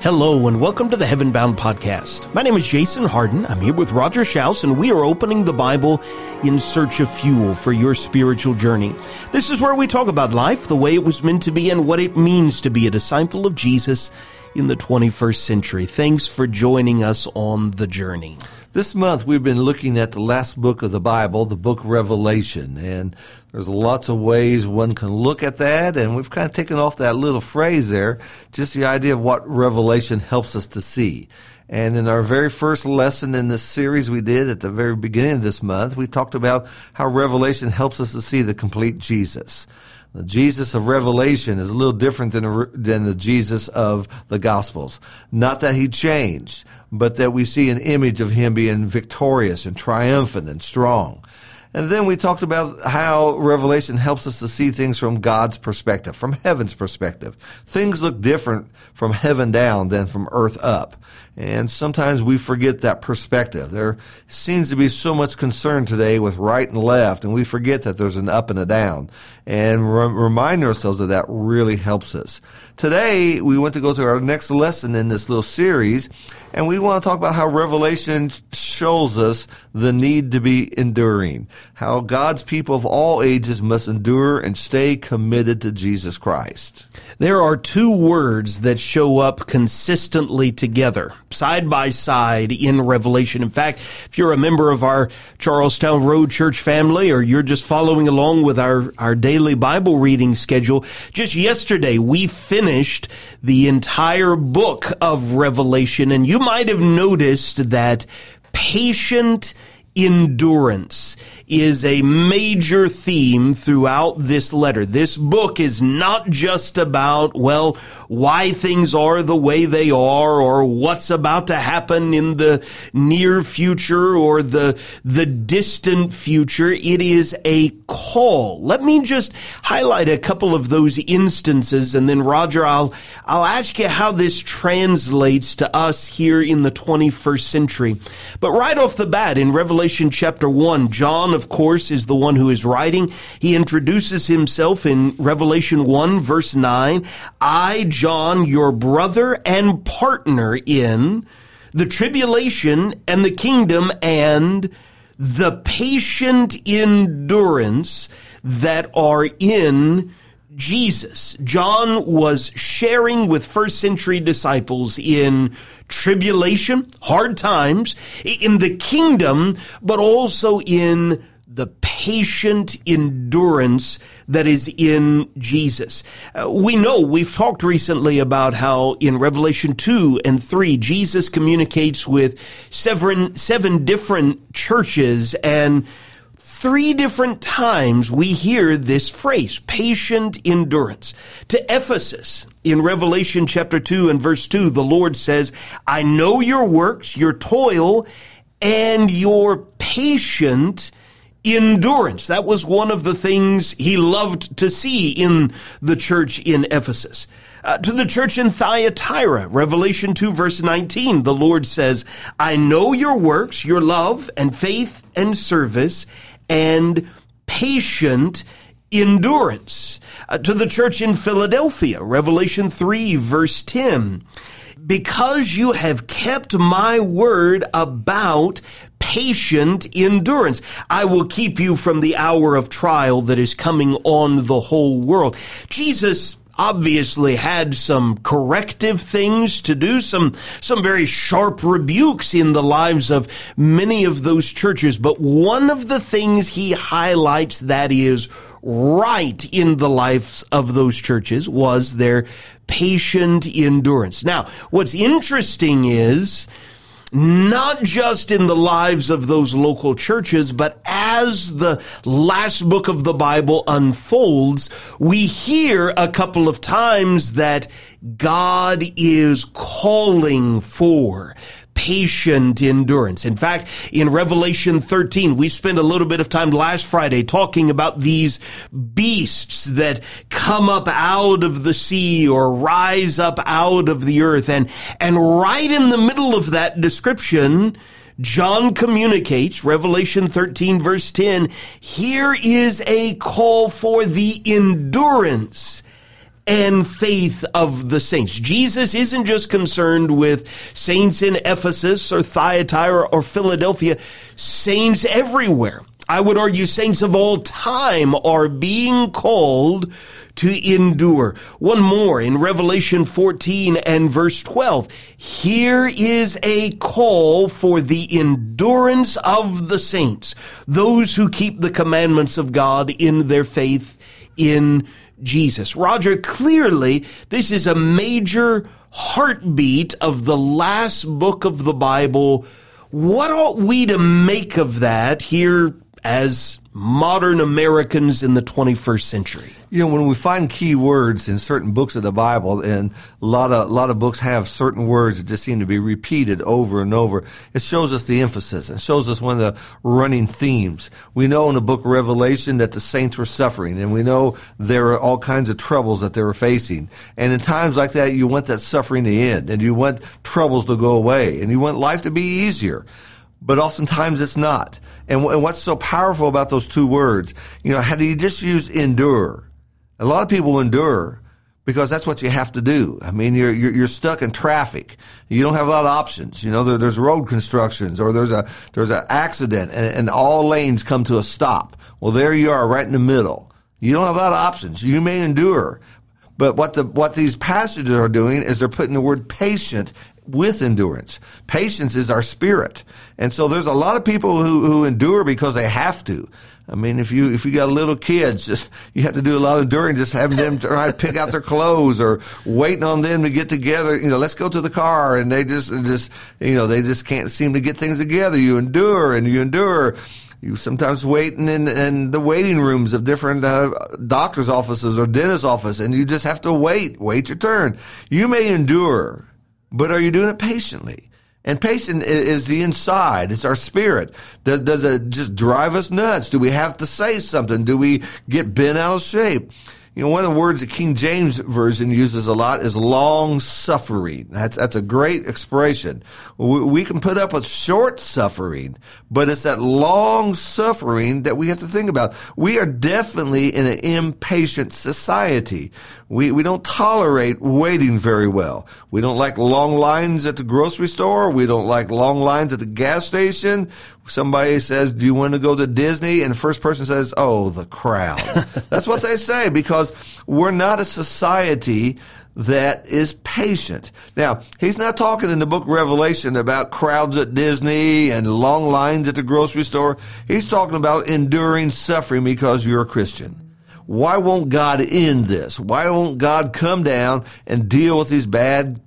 Hello and welcome to the Heaven Bound Podcast. My name is Jason Hardin. I'm here with Roger Shouse and we are opening the Bible in search of fuel for your spiritual journey. This is where we talk about life, the way it was meant to be, and what it means to be a disciple of Jesus in the 21st century. Thanks for joining us on the journey. This month we've been looking at the last book of the Bible, the book Revelation, and there's lots of ways one can look at that, and we've kind of taken off that little phrase there, just the idea of what Revelation helps us to see. And in our very first lesson in this series we did at the very beginning of this month, we talked about how Revelation helps us to see the complete Jesus. The Jesus of Revelation is a little different than, than the Jesus of the Gospels. Not that he changed, but that we see an image of him being victorious and triumphant and strong. And then we talked about how Revelation helps us to see things from God's perspective, from heaven's perspective. Things look different from heaven down than from earth up. And sometimes we forget that perspective. There seems to be so much concern today with right and left, and we forget that there's an up and a down. And re- remind ourselves of that really helps us. Today, we want to go to our next lesson in this little series, and we want to talk about how Revelation shows us the need to be enduring. How God's people of all ages must endure and stay committed to Jesus Christ. There are two words that show up consistently together, side by side in Revelation. In fact, if you're a member of our Charlestown Road Church family or you're just following along with our, our daily Bible reading schedule, just yesterday we finished the entire book of Revelation and you might have noticed that patient endurance is a major theme throughout this letter. This book is not just about, well, why things are the way they are or what's about to happen in the near future or the, the distant future. It is a call. Let me just highlight a couple of those instances and then Roger, I'll, I'll ask you how this translates to us here in the 21st century. But right off the bat in Revelation chapter 1, John of course, is the one who is writing. He introduces himself in Revelation 1 verse 9. I, John, your brother and partner in the tribulation and the kingdom and the patient endurance that are in Jesus. John was sharing with first century disciples in tribulation, hard times, in the kingdom, but also in the patient endurance that is in Jesus. Uh, we know, we've talked recently about how in Revelation 2 and 3, Jesus communicates with seven, seven different churches and three different times we hear this phrase, patient endurance. To Ephesus, in Revelation chapter 2 and verse 2, the Lord says, I know your works, your toil, and your patient endurance. That was one of the things he loved to see in the church in Ephesus. Uh, to the church in Thyatira, Revelation 2 verse 19, the Lord says, I know your works, your love and faith and service and patient endurance. Uh, to the church in Philadelphia, Revelation 3 verse 10, because you have kept my word about patient endurance. I will keep you from the hour of trial that is coming on the whole world. Jesus obviously had some corrective things to do, some, some very sharp rebukes in the lives of many of those churches. But one of the things he highlights that is right in the lives of those churches was their patient endurance. Now, what's interesting is, not just in the lives of those local churches, but as the last book of the Bible unfolds, we hear a couple of times that God is calling for patient endurance. In fact, in Revelation 13, we spent a little bit of time last Friday talking about these beasts that come up out of the sea or rise up out of the earth. And, and right in the middle of that description, John communicates, Revelation 13 verse 10, here is a call for the endurance and faith of the saints. Jesus isn't just concerned with saints in Ephesus or Thyatira or Philadelphia, saints everywhere. I would argue saints of all time are being called to endure. One more in Revelation 14 and verse 12. Here is a call for the endurance of the saints, those who keep the commandments of God in their faith in Jesus. Roger, clearly this is a major heartbeat of the last book of the Bible. What ought we to make of that here as modern Americans in the 21st century? You know, when we find key words in certain books of the Bible, and a lot of a lot of books have certain words that just seem to be repeated over and over, it shows us the emphasis. It shows us one of the running themes. We know in the book of Revelation that the saints were suffering, and we know there are all kinds of troubles that they were facing. And in times like that, you want that suffering to end, and you want troubles to go away, and you want life to be easier but oftentimes it's not. And, and, what's so powerful about those two words? You know, how do you just use endure? A lot of people endure because that's what you have to do. I mean, you're, you're, you're stuck in traffic. You don't have a lot of options. You know, there, there's road constructions or there's a, there's an accident and, and all lanes come to a stop. Well, there you are right in the middle. You don't have a lot of options. You may endure. But what the, what these passages are doing is they're putting the word patient with endurance. Patience is our spirit. And so there's a lot of people who, who endure because they have to. I mean, if you, if you got little kids, just, you have to do a lot of enduring, just having them try to pick out their clothes or waiting on them to get together. You know, let's go to the car and they just, just, you know, they just can't seem to get things together. You endure and you endure. You sometimes waiting in, in the waiting rooms of different uh, doctor's offices or dentist office, and you just have to wait, wait your turn. You may endure, but are you doing it patiently? And patience is the inside. It's our spirit. Does, does it just drive us nuts? Do we have to say something? Do we get bent out of shape? You know, one of the words that King James Version uses a lot is long suffering. That's, that's a great expression. We, we can put up with short suffering, but it's that long suffering that we have to think about. We are definitely in an impatient society. We, we don't tolerate waiting very well. We don't like long lines at the grocery store. We don't like long lines at the gas station somebody says, do you want to go to Disney? And the first person says, oh, the crowd. That's what they say because we're not a society that is patient. Now, he's not talking in the book Revelation about crowds at Disney and long lines at the grocery store. He's talking about enduring suffering because you're a Christian. Why won't God end this? Why won't God come down and deal with these bad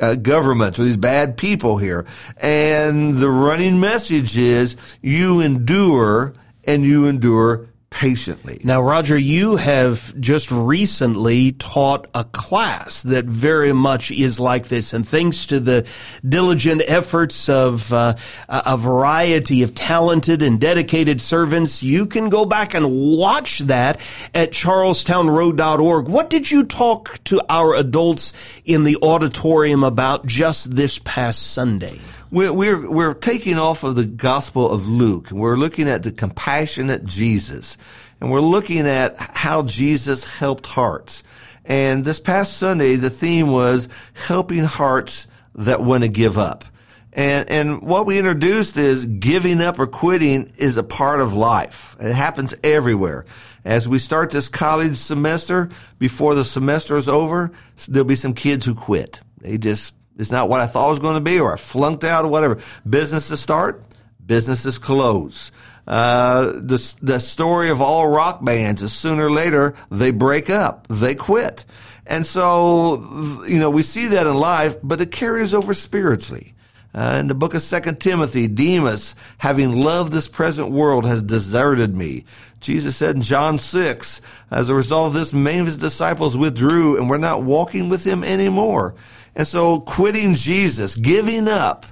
uh, governments or these bad people here. And the running message is you endure and you endure patiently. Now, Roger, you have just recently taught a class that very much is like this, and thanks to the diligent efforts of uh, a variety of talented and dedicated servants, you can go back and watch that at charlestownroad.org. What did you talk to our adults in the auditorium about just this past Sunday? We're, we're, we're taking off of the Gospel of Luke and we're looking at the compassionate Jesus and we're looking at how Jesus helped hearts. And this past Sunday, the theme was helping hearts that want to give up. And, and what we introduced is giving up or quitting is a part of life. It happens everywhere. As we start this college semester, before the semester is over, there'll be some kids who quit. They just it's not what I thought it was going to be, or I flunked out, or whatever. Businesses start, businesses close. Uh, the the story of all rock bands is sooner or later they break up, they quit, and so you know we see that in life, but it carries over spiritually. Uh, in the book of Second Timothy, Demas, having loved this present world, has deserted me. Jesus said in John 6, as a result of this, many of his disciples withdrew and were not walking with him anymore. And so quitting Jesus, giving up,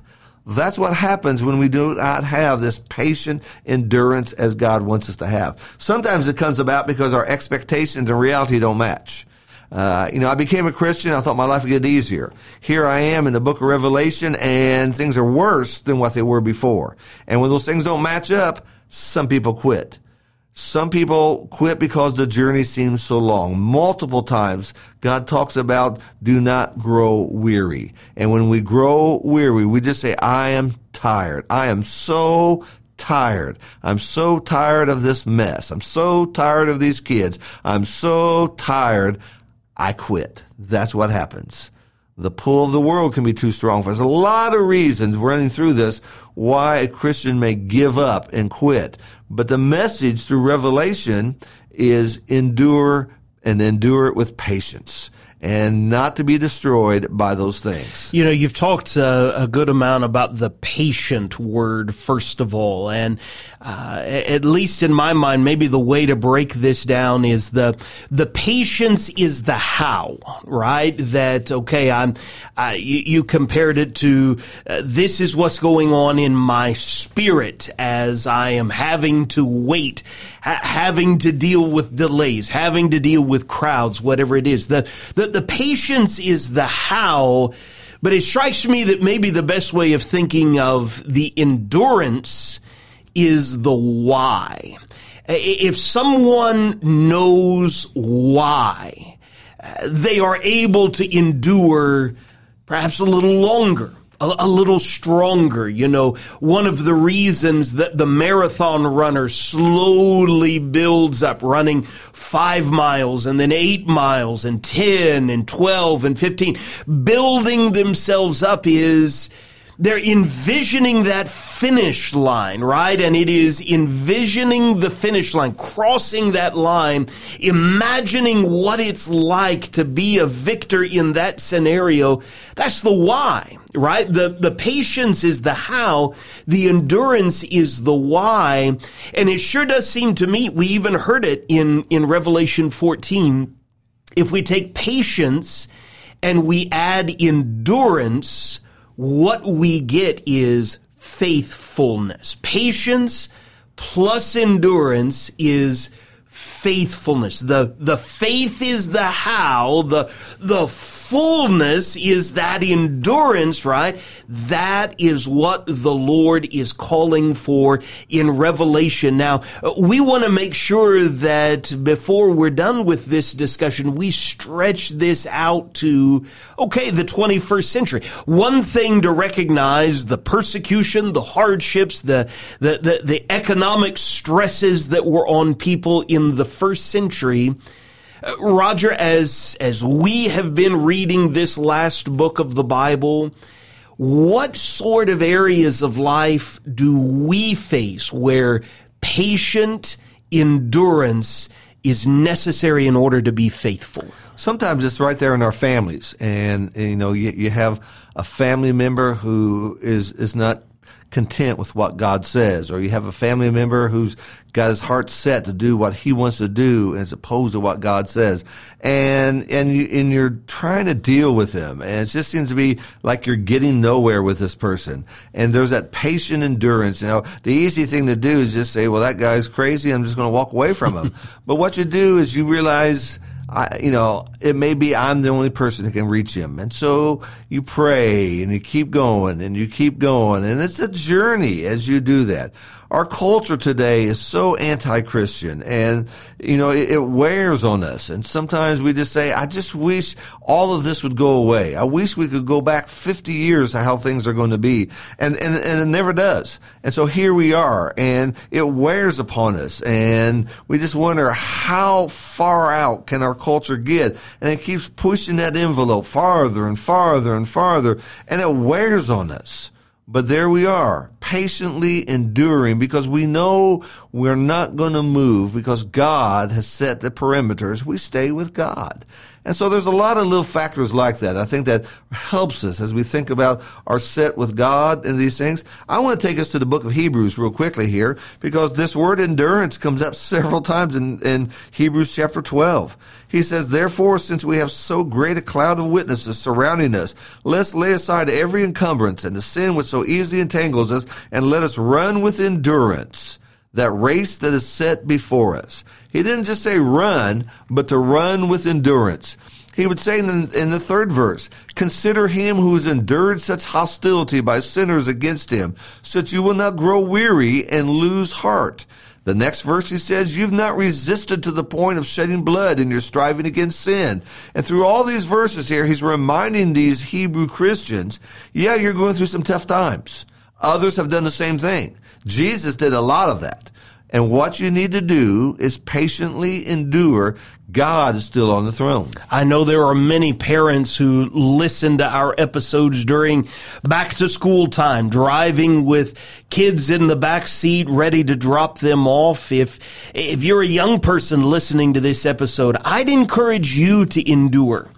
that's what happens when we do not have this patient endurance as God wants us to have. Sometimes it comes about because our expectations and reality don't match. Uh, you know, I became a Christian. I thought my life would get easier. Here I am in the book of Revelation and things are worse than what they were before. And when those things don't match up, some people quit. Some people quit because the journey seems so long. Multiple times, God talks about do not grow weary. And when we grow weary, we just say, I am tired. I am so tired. I'm so tired of this mess. I'm so tired of these kids. I'm so tired. I quit. That's what happens. The pull of the world can be too strong for us. A lot of reasons running through this why a Christian may give up and quit. But the message through Revelation is endure and endure it with patience and not to be destroyed by those things. You know, you've talked uh, a good amount about the patient word, first of all. And uh, at least in my mind, maybe the way to break this down is the, the patience is the how, right? That, okay, I'm, you, you, compared it to uh, this is what's going on in my spirit as I am having to wait, ha- having to deal with delays, having to deal with crowds, whatever it is. The, the, the patience is the how, but it strikes me that maybe the best way of thinking of the endurance is the why. If someone knows why, uh, they are able to endure perhaps a little longer a, a, little stronger. You know, one of the reasons that the marathon runner slowly builds up running five miles and then eight miles and 10 and 12 and 15, building themselves up is they're envisioning that finish line, right? And it is envisioning the finish line, crossing that line, imagining what it's like to be a victor in that scenario. That's the why, right? The, the patience is the how. The endurance is the why. And it sure does seem to me, we even heard it in, in Revelation 14. If we take patience and we add endurance, what we get is faithfulness. Patience plus endurance is faithfulness. The, the faith is the how, the, the fullness is that endurance, right? That is what the Lord is calling for in Revelation. Now, we want to make sure that before we're done with this discussion, we stretch this out to, okay, the 21st century. One thing to recognize the persecution, the hardships, the, the, the, the economic stresses that were on people in the first century uh, Roger, as as we have been reading this last book of the Bible, what sort of areas of life do we face where patient endurance is necessary in order to be faithful? Sometimes it's right there in our families, and you know you, you have a family member who is is not content with what God says, or you have a family member who's got his heart set to do what he wants to do as opposed to what God says, and and you and you're trying to deal with him, and it just seems to be like you're getting nowhere with this person, and there's that patient endurance. You know, the easy thing to do is just say, "Well, that guy's crazy. I'm just going to walk away from him." but what you do is you realize I, you know, it may be I'm the only person who can reach him. And so you pray and you keep going and you keep going. And it's a journey as you do that our culture today is so anti-Christian and, you know, it, it, wears on us. And sometimes we just say, I just wish all of this would go away. I wish we could go back 50 years to how things are going to be. And, and, and it never does. And so here we are and it wears upon us. And we just wonder how far out can our culture get? And it keeps pushing that envelope farther and farther and farther. And it wears on us. But there we are, patiently enduring because we know we're not going to move because God has set the perimeters. We stay with God. And so there's a lot of little factors like that. I think that helps us as we think about our set with God and these things. I want to take us to the book of Hebrews real quickly here because this word endurance comes up several times in, in Hebrews chapter 12. He says, Therefore, since we have so great a cloud of witnesses surrounding us, let's lay aside every encumbrance and the sin which so easily entangles us, and let us run with endurance that race that is set before us. He didn't just say run, but to run with endurance. He would say in the, in the third verse, consider him who has endured such hostility by sinners against him, so that you will not grow weary and lose heart. The next verse he says, You've not resisted to the point of shedding blood in your striving against sin. And through all these verses here, he's reminding these Hebrew Christians, yeah, you're going through some tough times. Others have done the same thing. Jesus did a lot of that. And what you need to do is patiently endure. God is still on the throne. I know there are many parents who listen to our episodes during back to school time, driving with kids in the back seat ready to drop them off. If, if you're a young person listening to this episode, I'd encourage you to endure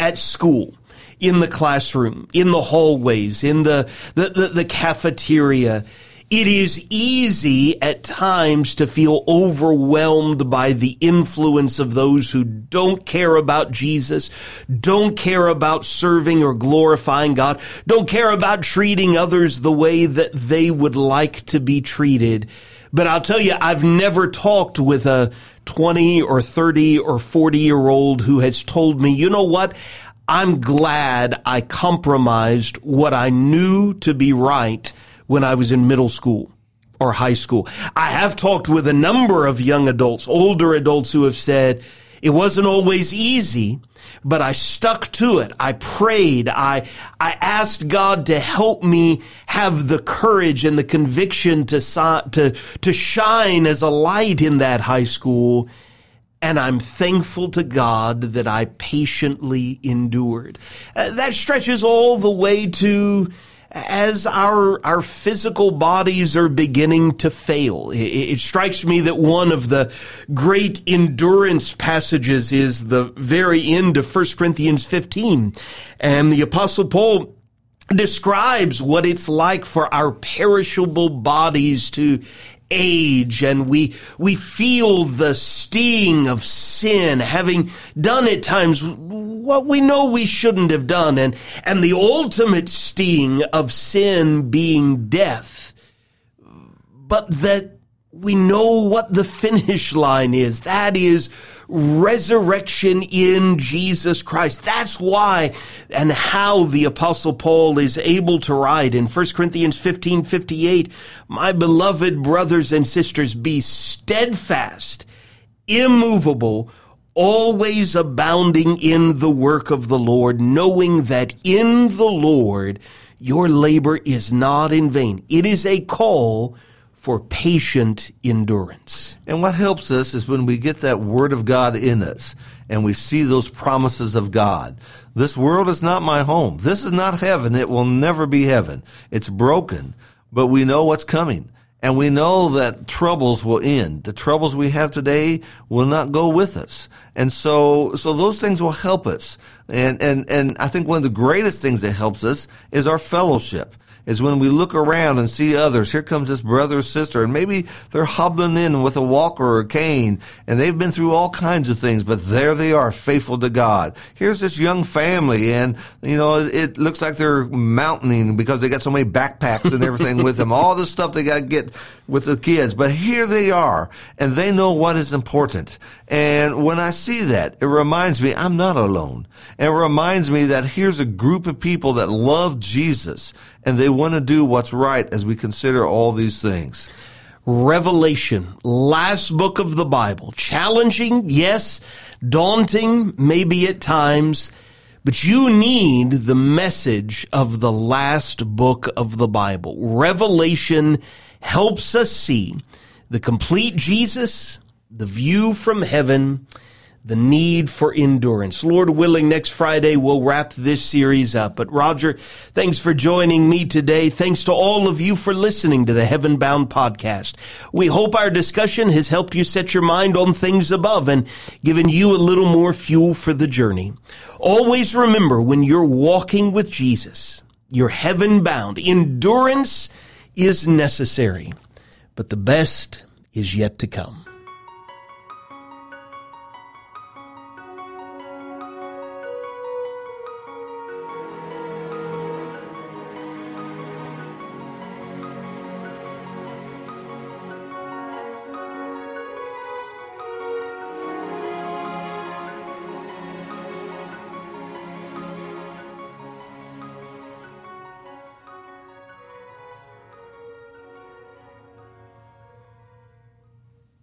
at school in the classroom, in the hallways, in the, the, the, the cafeteria it is easy at times to feel overwhelmed by the influence of those who don't care about Jesus, don't care about serving or glorifying God, don't care about treating others the way that they would like to be treated. But I'll tell you, I've never talked with a 20 or 30 or 40 year old who has told me, you know what? I'm glad I compromised what I knew to be right when I was in middle school or high school. I have talked with a number of young adults, older adults who have said, it wasn't always easy, but I stuck to it. I prayed. I, I asked God to help me have the courage and the conviction to, to, to shine as a light in that high school. And I'm thankful to God that I patiently endured. Uh, that stretches all the way to as our our physical bodies are beginning to fail. It, it, strikes me that one of the great endurance passages is the very end of 1 Corinthians 15. And the apostle Paul describes what it's like for our perishable bodies to age and we, we feel the sting of sin, having done at times what we know we shouldn't have done and, and the ultimate sting of sin being death. But that we know what the finish line is. That is resurrection in Jesus Christ. That's why and how the apostle Paul is able to write in 1 Corinthians 15, 58, my beloved brothers and sisters, be steadfast, immovable, always abounding in the work of the Lord, knowing that in the Lord your labor is not in vain. It is a call for patient endurance. And what helps us is when we get that Word of God in us and we see those promises of God. This world is not my home. This is not heaven. It will never be heaven. It's broken, but we know what's coming. And we know that troubles will end. The troubles we have today will not go with us. And so, so those things will help us. And, and, and I think one of the greatest things that helps us is our fellowship is when we look around and see others. Here comes this brother or sister, and maybe they're hobbling in with a walker or a cane, and they've been through all kinds of things, but there they are, faithful to God. Here's this young family, and you know it looks like they're mountaining because they got so many backpacks and everything with them, all the stuff they got to get with the kids. But here they are, and they know what is important. And when I see that, it reminds me I'm not alone. And it reminds me that here's a group of people that love Jesus and they want to do what's right as we consider all these things. Revelation, last book of the Bible. Challenging, yes. Daunting, maybe at times. But you need the message of the last book of the Bible. Revelation helps us see the complete Jesus, the view from heaven, the need for endurance. Lord willing, next Friday we'll wrap this series up. But Roger, thanks for joining me today. Thanks to all of you for listening to the Heaven Bound podcast. We hope our discussion has helped you set your mind on things above and given you a little more fuel for the journey. Always remember when you're walking with Jesus, you're heaven bound. Endurance is necessary, but the best is yet to come.